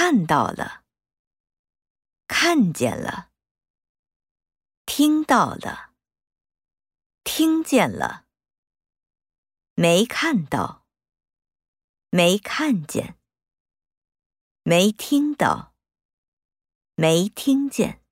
看到了看见了听到了听见了没看到没看见没听到没听见。